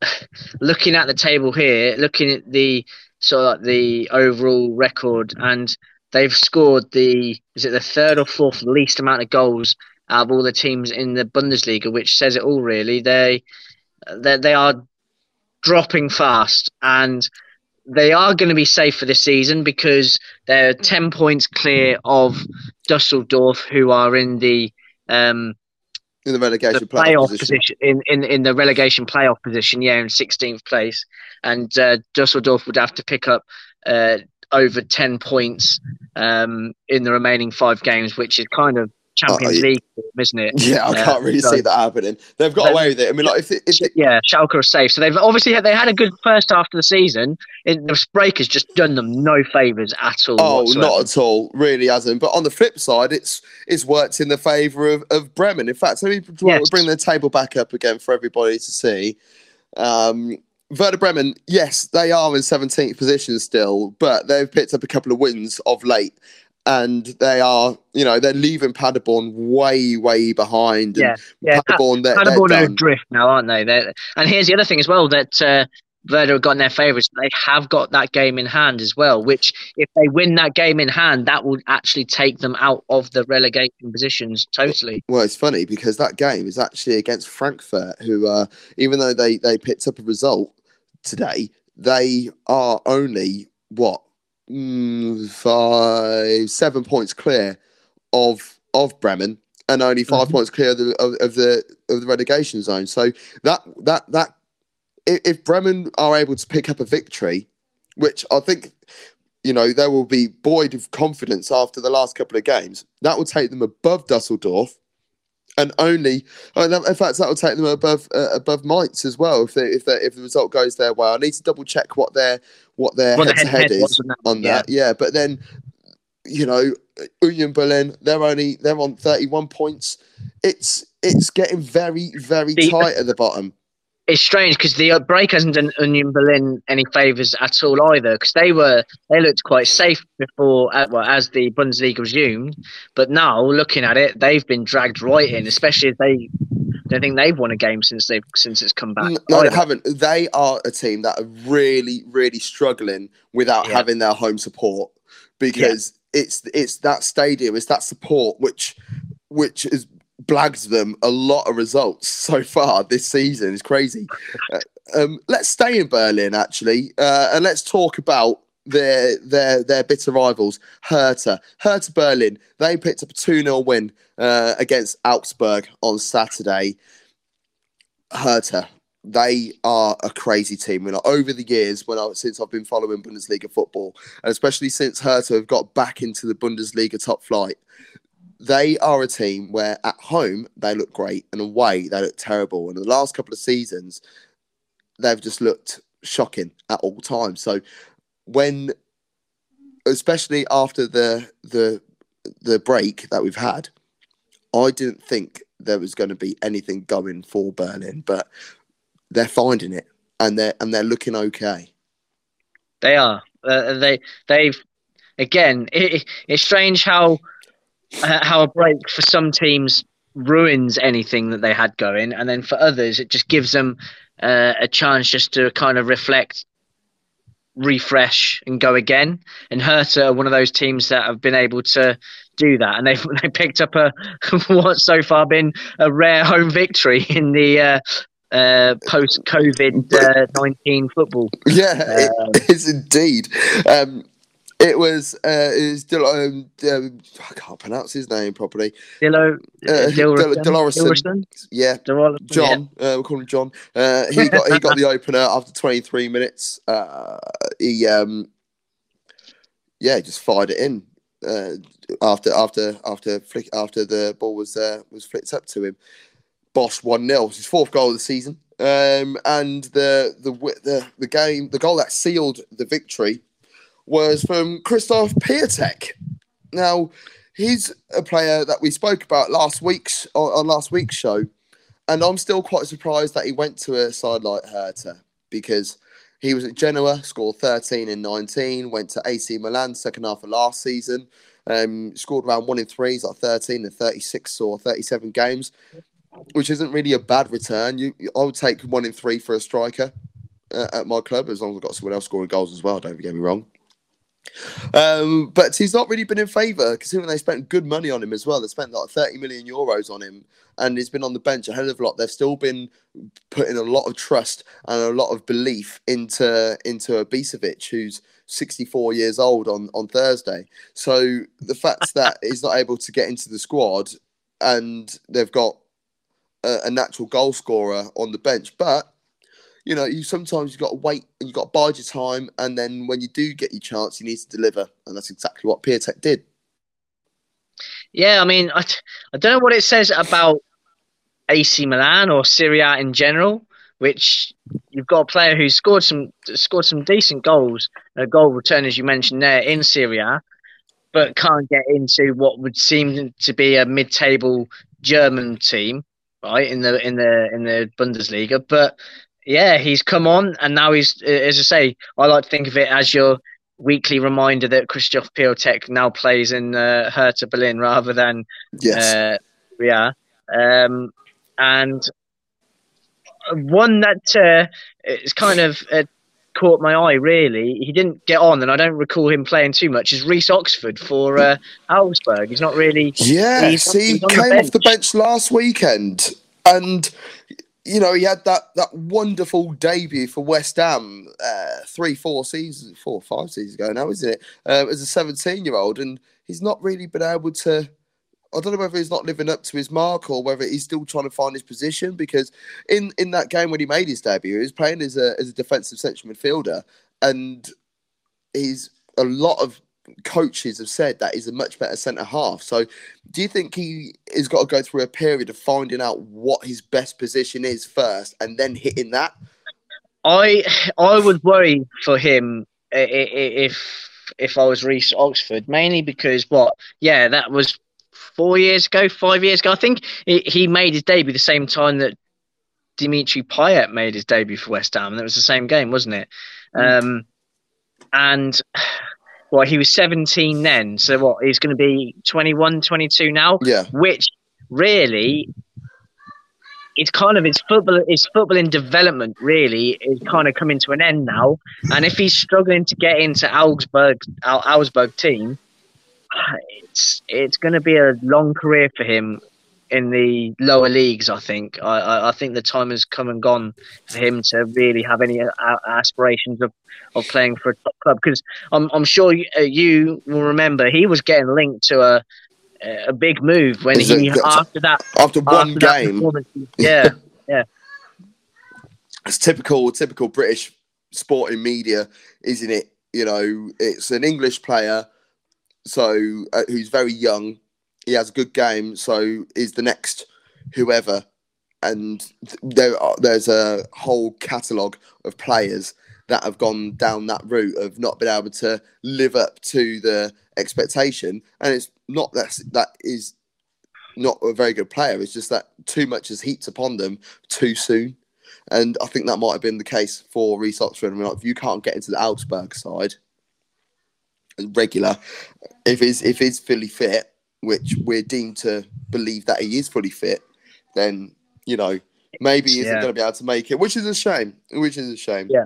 looking at the table here, looking at the sort of the overall record, and they've scored the is it the third or fourth least amount of goals out of all the teams in the Bundesliga, which says it all. Really, they they, they are dropping fast, and they are going to be safe for this season because they're ten points clear of Dusseldorf, who are in the um, in the relegation the playoff position. position. in, in in the relegation playoff position. Yeah, in sixteenth place, and uh, Dusseldorf would have to pick up uh, over ten points um, in the remaining five games, which is kind of Champions uh, League, isn't it? Yeah, I uh, can't really so, see that happening. They've got away with it. I mean, like if, it, if it, yeah, Schalke are safe. So they've obviously had, they had a good first half of the season. It, the break has just done them no favors at all. Oh, whatsoever. not at all. Really hasn't. But on the flip side, it's it's worked in the favour of, of Bremen. In fact, let me yes. bring the table back up again for everybody to see. Um, Werder Bremen, yes, they are in 17th position still, but they've picked up a couple of wins of late and they are, you know, they're leaving Paderborn way, way behind. Yeah, yeah. Paderborn, they're, Paderborn they're are adrift now, aren't they? They're, and here's the other thing as well that uh, Werder have got in their favourites. They have got that game in hand as well. Which, if they win that game in hand, that would actually take them out of the relegation positions totally. Well, it's funny because that game is actually against Frankfurt, who, uh, even though they they picked up a result today, they are only what mm, five, seven points clear of of Bremen, and only 5 mm-hmm. points clear of the, of, of, the of the relegation zone. So that that that if, if Bremen are able to pick up a victory, which I think you know they will be buoyed of confidence after the last couple of games, that will take them above Dusseldorf and only in fact that will take them above uh, above Mainz as well if they, if they, if the result goes their way. I need to double check what their what their head to head is on that. Yeah. yeah, but then you know Union Berlin they're only they're on thirty one points. It's it's getting very very the, tight at the bottom it's strange because the break hasn't done Union Berlin any favors at all either because they were they looked quite safe before uh, well, as the Bundesliga resumed, but now looking at it, they've been dragged right in, especially as they don't think they've won a game since they've since it's come back. No, either. they haven't. They are a team that are really, really struggling without Yeah. having their home support because it's it's that stadium, it's that support which which has blagged them a lot of results so far this season. It's crazy. Uh, um, let's stay in Berlin actually, uh, and let's talk about their their their bitter rivals, Hertha. Hertha Berlin. They picked up a two 0 win uh, against Augsburg on Saturday. Hertha. They are a crazy team. You know, over the years, when I since I've been following Bundesliga football, and especially since Hertha have got back into the Bundesliga top flight, they are a team where at home they look great and away they look terrible. And the last couple of seasons, they've just looked shocking at all times. So when, especially after the the the break that we've had, I didn't think there was going to be anything going for Berlin, but they're finding it and they're and they're looking okay. They are. Uh, they they've again. It, it's strange how uh, how a break for some teams ruins anything that they had going, and then for others it just gives them uh, a chance just to kind of reflect, refresh, and go again. And Hertha are one of those teams that have been able to do that, and they've they picked up a what's so far been a rare home victory in the. Uh, uh, post COVID uh, 19 football. Yeah, Um, it is indeed. Um, it was uh, it was Dil- um, um, I can't pronounce his name properly. Dillo, Uh, Dil-? Dillerson. Dillerson? Yeah? John. Uh, we'll call him John. Uh, he got he got the opener after 23 minutes. Uh, he um, yeah, just fired it in uh, after after after flick after the ball was uh, was flicked up to him. Bosch one 0 his fourth goal of the season. Um, and the the the the game the goal that sealed the victory was from Christoph Piatek. Now he's a player that we spoke about last week's on, last week's show, and I'm still quite surprised that he went to a side like Hertha because he was at Genoa, scored 13 in 19, went to AC Milan second half of last season, um, scored around one in three, he's like 13 in 36 or 37 games, which isn't really a bad return. You, I would take one in three for a striker uh, at my club as long as I've got someone else scoring goals as well. Don't get me wrong. Um, but he's not really been in favour considering they spent good money on him as well. They spent like 30 million euros on him and he's been on the bench a hell of a lot. They've still been putting a lot of trust and a lot of belief into into Ibisevic, who's 64 years old on, on Thursday. So the fact that he's not able to get into the squad and they've got a, a natural goal scorer on the bench, but you know, you sometimes you've got to wait and you've got to bide your time, and then when you do get your chance, you need to deliver, and that's exactly what Piatek did. Yeah, I mean, I, I don't know what it says about AC Milan or Serie A in general, which you've got a player who's scored some scored some decent goals, a goal return as you mentioned there in Serie A, but can't get into what would seem to be a mid-table German team, right in the in the in the Bundesliga. But yeah, he's come on, and now he's as I say, I like to think of it as your weekly reminder that Christoph Piatek now plays in uh, Hertha Berlin rather than Yes, uh, yeah. Um, and one that uh, is kind of uh, caught my eye, really. He didn't get on, and I don't recall him playing too much, is Reece Oxford for uh, Augsburg. He's not really. yeah. he's- See, he he's on the came off the bench last weekend, and you know he had that that wonderful debut for West Ham uh, three, four seasons, four, five seasons ago now, isn't it? Uh, as a seventeen-year-old, and he's not really been able to. I don't know whether he's not living up to his mark or whether he's still trying to find his position because in, in that game when he made his debut, he was playing as a as a defensive central midfielder, and he's a lot of coaches have said that he's a much better centre half. So, do you think he has got to go through a period of finding out what his best position is first, and then hitting that? I I would worry for him if if I was Reece Oxford, mainly because what? Yeah, that was four years ago, five years ago. I think he he made his debut the same time that Dimitri Payet made his debut for West Ham, and it was the same game, wasn't it? Um, and well, he was 17 then, so what? He's going to be 21, 22 now? Yeah, which really it's kind of it's football it's football in development really is kind of coming to an end now. And if he's struggling to get into Augsburg Augsburg team it's it's going to be a long career for him in the lower leagues I think I, I, think the time has come and gone for him to really have any aspirations of, of playing for a top club because I'm, I'm sure you, uh, you will remember he was getting linked to a a big move when Is he it, after that after one after game. Yeah, yeah. It's typical, typical British sporting media, isn't it? You know, it's an English player, so uh, who's very young. He has a good game, so is the next whoever. And there, are, there's a whole catalogue of players that have gone down that route of not being able to live up to the expectation. And it's not that that is not a very good player. It's just that too much is heaped upon them too soon. And I think that might have been the case for Reece Oxford. I mean, like, if you can't get into the Augsburg side regular, if he's if he's fully fit, which we're deemed to believe that he is fully fit, then you know maybe he isn't yeah. going to be able to make it, which is a shame. Which is a shame. Yeah.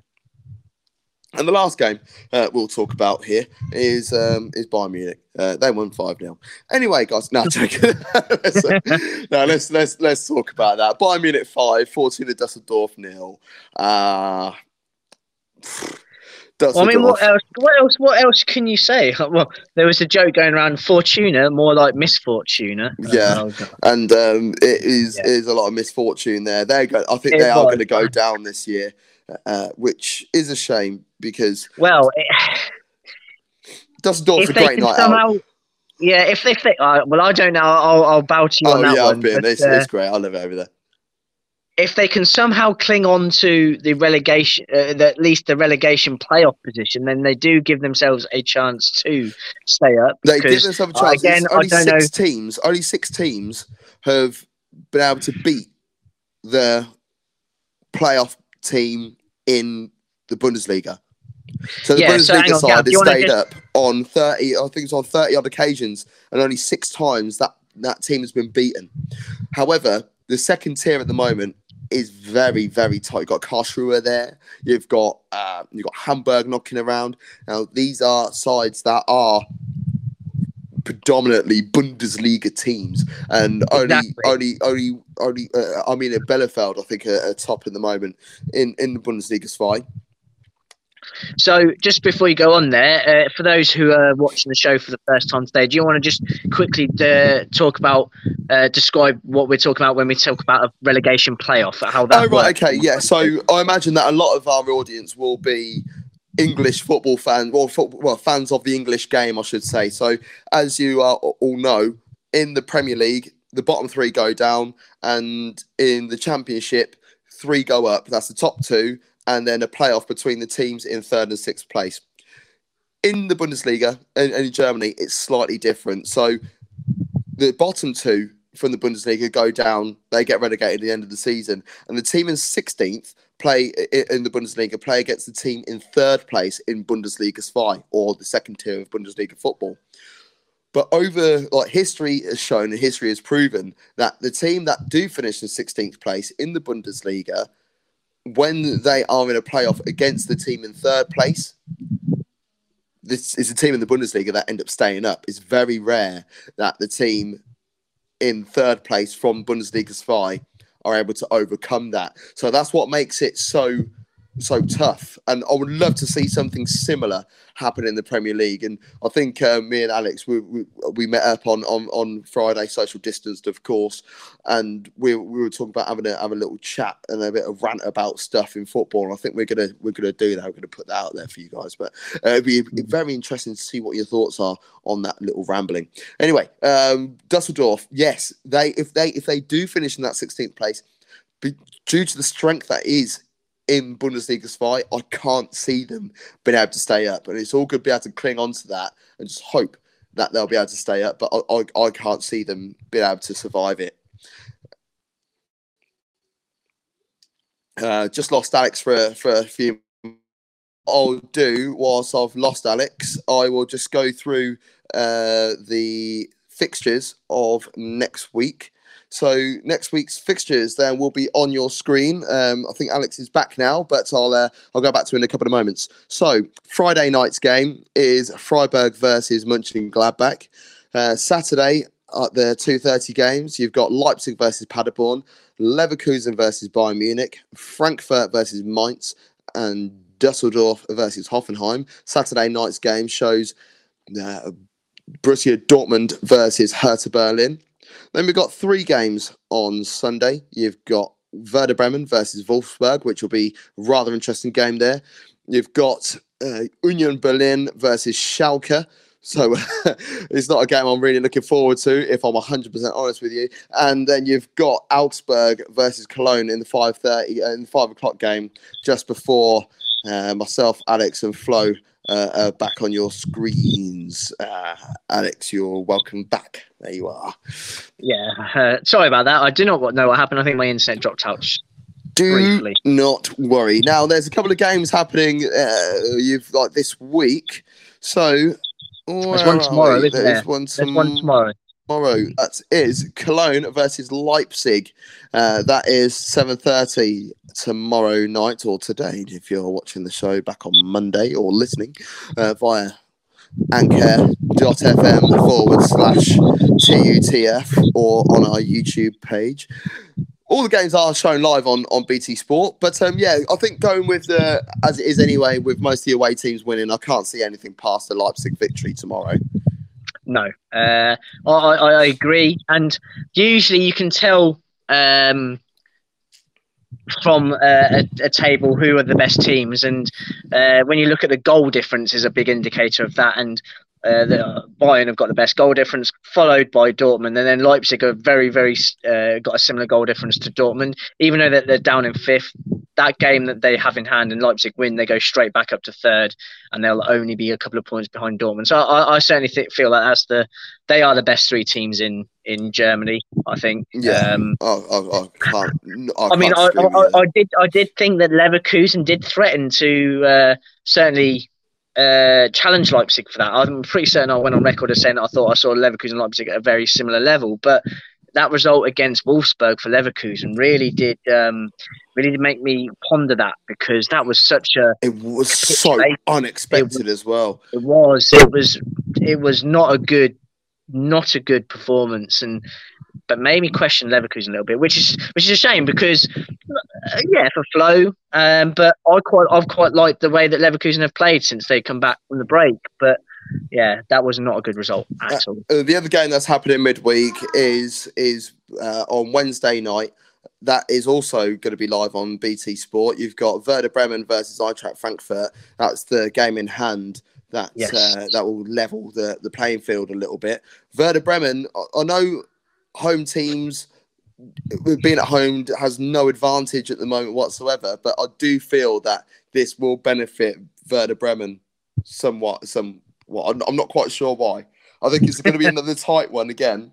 And the last game uh, we'll talk about here is um, is Bayern Munich. Uh, they won five 0 Anyway, guys, no, no, let's let's let's talk about that. Bayern Munich five, 14 to Dusseldorf nil. Uh, well, I mean, what else? What else? What else can you say? Well, there was a joke going around. Fortuna, more like misfortuna. Yeah, uh, and um, it is yeah. is a lot of misfortune there. They go. I think it they are going to go down this year, uh, which is a shame because well, it, Dusseldorf's a great night somehow, out. Yeah, if they think, uh, well, I don't know. I'll, I'll bow to you oh, on that yeah, one. I've been. But, it's, uh, it's great. I live over there. If they can somehow cling on to the relegation, uh, the, at least the relegation playoff position, then they do give themselves a chance to stay up. They give themselves a uh, chance. Again, only six know. teams. Only six teams have been able to beat the playoff team in the Bundesliga. So the yeah, Bundesliga so side has stayed just... up on 30, I think it's on 30 odd occasions, and only six times that, that team has been beaten. However, the second tier at the moment is very, very tight. You've got Karlsruhe there. You've got uh, you've got Hamburg knocking around. Now these are sides that are predominantly Bundesliga teams, and exactly. only, only, only, only. Uh, I mean, Bielefeld, I think, are, are, top in the moment in in the Bundesliga. Spy. So, just before you go on there, uh, for those who are watching the show for the first time today, do you want to just quickly uh, talk about, uh, describe what we're talking about when we talk about a relegation playoff? How that? Oh right, okay, yeah. So I imagine that a lot of our audience will be English football fans, well, football, well, fans of the English game, I should say. So, as you all know, in the Premier League, the bottom three go down, and in the Championship, three go up. That's the top two, and then a playoff between the teams in third and sixth place. In the Bundesliga and, in Germany, it's slightly different. So, the bottom two from the Bundesliga go down, they get relegated at the end of the season, and the team in 16th play in the Bundesliga, play against the team in third place in Bundesliga 2 or the second tier of Bundesliga football. But over like history has shown and history has proven that the team that do finish in 16th place in the Bundesliga, when they are in a playoff against the team in third place, this is a team in the Bundesliga that end up staying up. It's very rare that the team in third place from Bundesliga 2 are able to overcome that. So that's what makes it so so tough. And I would love to see something similar happen in the Premier League. And I think uh, me and Alex we, we, we met up on, on on Friday, social distanced, of course, and we, we were talking about having a have a little chat and a bit of rant about stuff in football. And I think we're gonna we're gonna do that. We're gonna put that out there for you guys. But uh, it'd be very interesting to see what your thoughts are on that little rambling. Anyway, um, Dusseldorf, yes, they if they if they do finish in that 16th place. Due to the strength that is in Bundesliga fight, I can't see them being able to stay up. And it's all good to be able to cling on to that and just hope that they'll be able to stay up. But I, I, I can't see them being able to survive it. Uh, just lost Alex for, for a few. I'll do whilst I've lost Alex, I will just go through uh, the fixtures of next week. So next week's fixtures then will be on your screen. Um, I think Alex is back now, but I'll uh, I'll go back to in a couple of moments. So Friday night's game is Freiburg versus Mönchengladbach. Uh, Saturday at the 2.30 games, you've got Leipzig versus Paderborn, Leverkusen versus Bayern Munich, Frankfurt versus Mainz, and Dusseldorf versus Hoffenheim. Saturday night's game shows uh, Borussia Dortmund versus Hertha Berlin. Then we've got three games on Sunday. You've got Werder Bremen versus Wolfsburg, which will be rather interesting game there. You've got uh, Union Berlin versus Schalke. So it's not a game I'm really looking forward to, if I'm 100% honest with you. And then you've got Augsburg versus Cologne in the 5:30 uh, in the five o'clock game just before uh, myself, Alex, and Flo uh, uh, back on your screens. Uh, Alex, you're welcome back. There you are. Yeah, uh, sorry about that. I do not know what happened. I think my internet dropped out. Do Briefly. not worry. Now, there's a couple of games happening. Uh, you've got this week, so There's one tomorrow, There's there? one There's one tomorrow. Tomorrow. That is Cologne versus Leipzig. Uh, that is 7.30 tomorrow night or today if you're watching the show back on Monday or listening uh, via anchor.fm forward slash TUTF or on our YouTube page. All the games are shown live on, on BT Sport, but um, yeah, I think going with the as it is anyway, with most of the away teams winning, I can't see anything past the Leipzig victory tomorrow. No, uh, I, I, I agree. And usually you can tell um, from uh, a, a table who are the best teams. And uh, when you look at the goal difference, is a big indicator of that. And uh, the, Bayern have got the best goal difference, followed by Dortmund, and then Leipzig are very, very uh, got a similar goal difference to Dortmund. Even though they're, they're down in fifth, that game that they have in hand and Leipzig win, they go straight back up to third, and they'll only be a couple of points behind Dortmund. So I, I certainly think, feel that that's the they are the best three teams in in Germany. I think. Yeah. Um, I, I, I can't. I, I mean, I. I did I did think that Leverkusen did threaten to uh, certainly uh, challenge Leipzig for that. I'm pretty certain I went on record as saying that I thought I saw Leverkusen and Leipzig at a very similar level, but that result against Wolfsburg for Leverkusen really did um, really did make me ponder that because that was such a It was so unexpected as well. it was it was it was not a good not a good performance and but made me question Leverkusen a little bit, which is which is a shame because uh, yeah, for Flo. Um, but I quite I've quite liked the way that Leverkusen have played since they come back from the break. But yeah, that was not a good result at all. Uh, the other game that's happening midweek is is uh, on Wednesday night. That is also going to be live on BT Sport. You've got Werder Bremen versus Eintracht Frankfurt. That's the game in hand that Yes. uh, that will level the, the playing field a little bit. Werder Bremen, I, I know home teams being at home has no advantage at the moment whatsoever, but I do feel that this will benefit Werder Bremen somewhat. Somewhat. I'm, I'm not quite sure why. I think it's going to be another tight one again.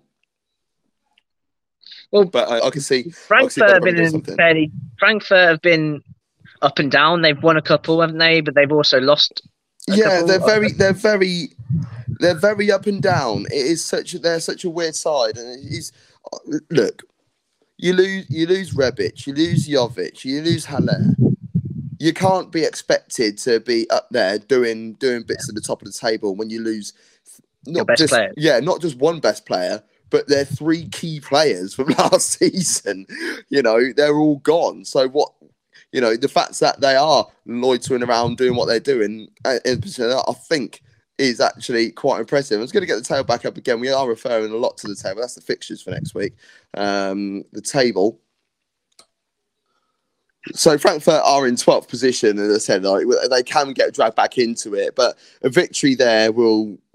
Well, But I, I can see. Frankfurt Werder have been do in something. fairly. Frankfurt have been up and down. They've won a couple, haven't they? But they've also lost. A Yeah, couple they're very, they're very, they're very up and down. It is such, a, they're such a weird side, and it is. Uh, look, you lose, you lose Rebic, you lose Jovic, you lose Haller. You can't be expected to be up there doing doing bits at the top of the table when you lose. Not best just, players. yeah, not just one best player, but they're three key players from last season. You know, they're all gone. So what? You know, the fact that they are loitering around doing what they're doing, uh, particular, I think is actually quite impressive. I was going to get the table back up again. We are referring a lot to the table. That's the fixtures for next week. Um, the table. So Frankfurt are in 12th position, as I said, like, they can get dragged back into it, but a victory there will,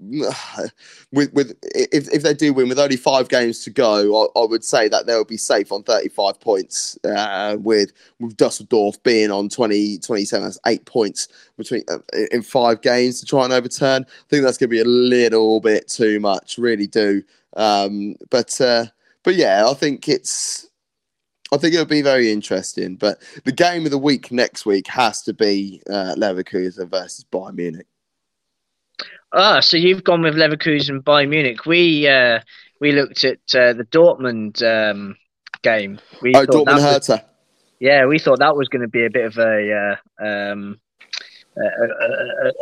with with if, if they do win with only five games to go, I, I would say that they'll be safe on 35 points, uh, with with Dusseldorf being on 20, 27, that's eight points between uh, in five games to try and overturn. I think that's going to be a little bit too much, really do. Um, but uh, but yeah, I think it's. I think it'll be very interesting. But the game of the week next week has to be uh, Leverkusen versus Bayern Munich. Ah, so you've gone with Leverkusen Bayern Munich. We uh, we looked at uh, the Dortmund um, game. We oh, Dortmund Hertha. Yeah, we thought that was going to be a bit of a, uh, um,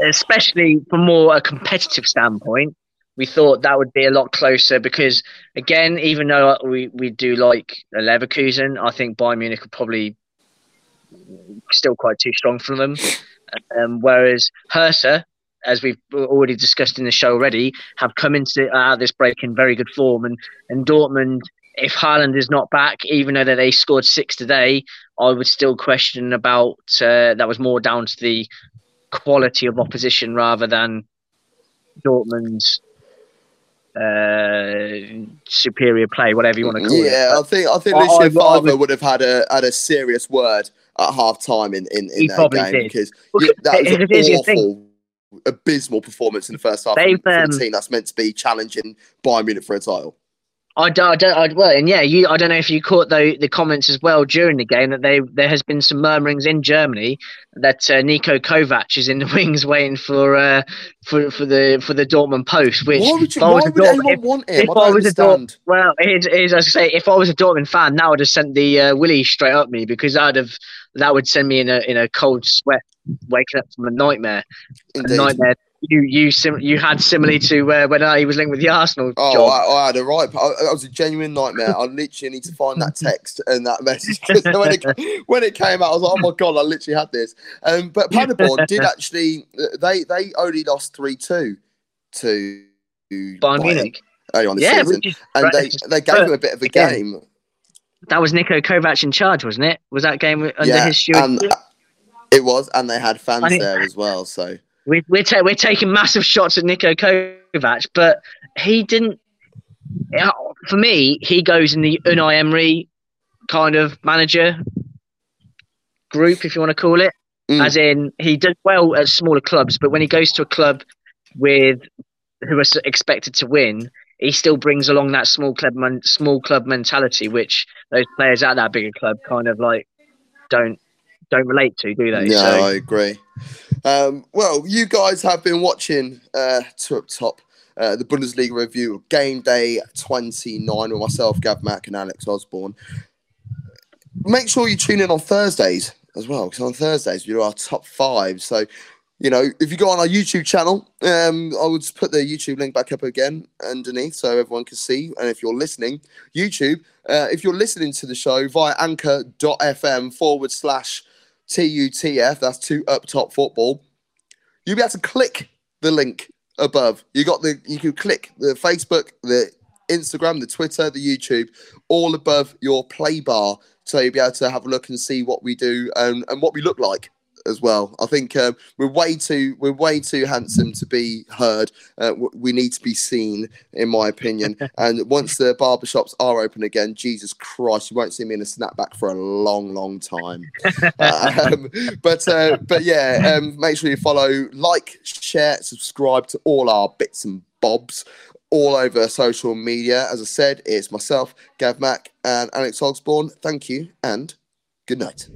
especially from more a competitive standpoint. We thought that would be a lot closer because, again, even though we, we do like Leverkusen, I think Bayern Munich are probably still quite too strong for them. Um, whereas Hertha, as we've already discussed in the show already, have come into uh, this break in very good form. And, and Dortmund, if Haaland is not back, even though they scored six today, I would still question about uh, that was more down to the quality of opposition rather than Dortmund's uh, superior play, whatever you want to call yeah, it. Yeah, I think I think Lucien Favre would have had a had a serious word at half time in, in, in that game did. because that was an awful abysmal performance in the first half They've, from, um, the team that's meant to be challenging Bayern Munich for a title. I don't, I don't, I, well, and yeah, you, I don't know if you caught the, the comments as well during the game that they there has been some murmurings in Germany that uh, Niko Kovac is in the wings waiting for uh, for for the for the Dortmund post. Which why would, you, why would Dortmund, anyone if, want him? If I, I was a Dortmund, well, it is as I say, if I was a Dortmund fan, now I'd have sent the uh, Willie straight up me because I'd have that would send me in a in a cold sweat, waking up from a nightmare, Indeed. a nightmare you you sim- you had similarly to uh, when he was linked with the Arsenal. Oh, I, I, had a right. I, I, was a genuine nightmare. I literally need to find that text and that message when it when it came out, I was like, oh my god, I literally had this. Um, but Paderborn did actually. They they only lost three two to Bayern Munich early on the yeah, season, and they they gave them a bit of a again, game. That was Niko Kovac in charge, wasn't it? Was that game under yeah, his stewardship? It was, and they had fans there as well. So we're we're, ta- we're taking massive shots at Niko Kovac, but he didn't. For me, he goes in the Unai Emery kind of manager group, if you want to call it. Mm. As in, he does well at smaller clubs, but when he goes to a club with who are expected to win, he still brings along that small club small club mentality, which those players at that bigger club kind of like don't don't relate to, do they? No, so. I agree. Um, well, you guys have been watching uh, two up top. Uh, the Bundesliga review of game day 29 with myself, Gav Mack, and Alex Osborne. Make sure you tune in on Thursdays as well, because on Thursdays we do our top five. So, you know, if you go on our YouTube channel, um, I would put the YouTube link back up again underneath so everyone can see. And if you're listening, YouTube, uh, if you're listening to the show via anchor.fm forward slash TUTF, that's two up top football, you'll be able to click the link above. You got the you can click the Facebook, the Instagram, the Twitter, the YouTube, all above your play bar. So you'll be able to have a look and see what we do and, and what we look like as well. I think um, we're way too we're way too handsome to be heard. Uh, we need to be seen, in my opinion. and once the barbershops are open again, Jesus Christ, you won't see me in a snapback for a long, long time. um, but uh, but yeah, um, make sure you follow, like, share, subscribe to all our bits and bobs all over social media. As I said, it's myself, Gav Mack, and Alex Osborne. Thank you and good night.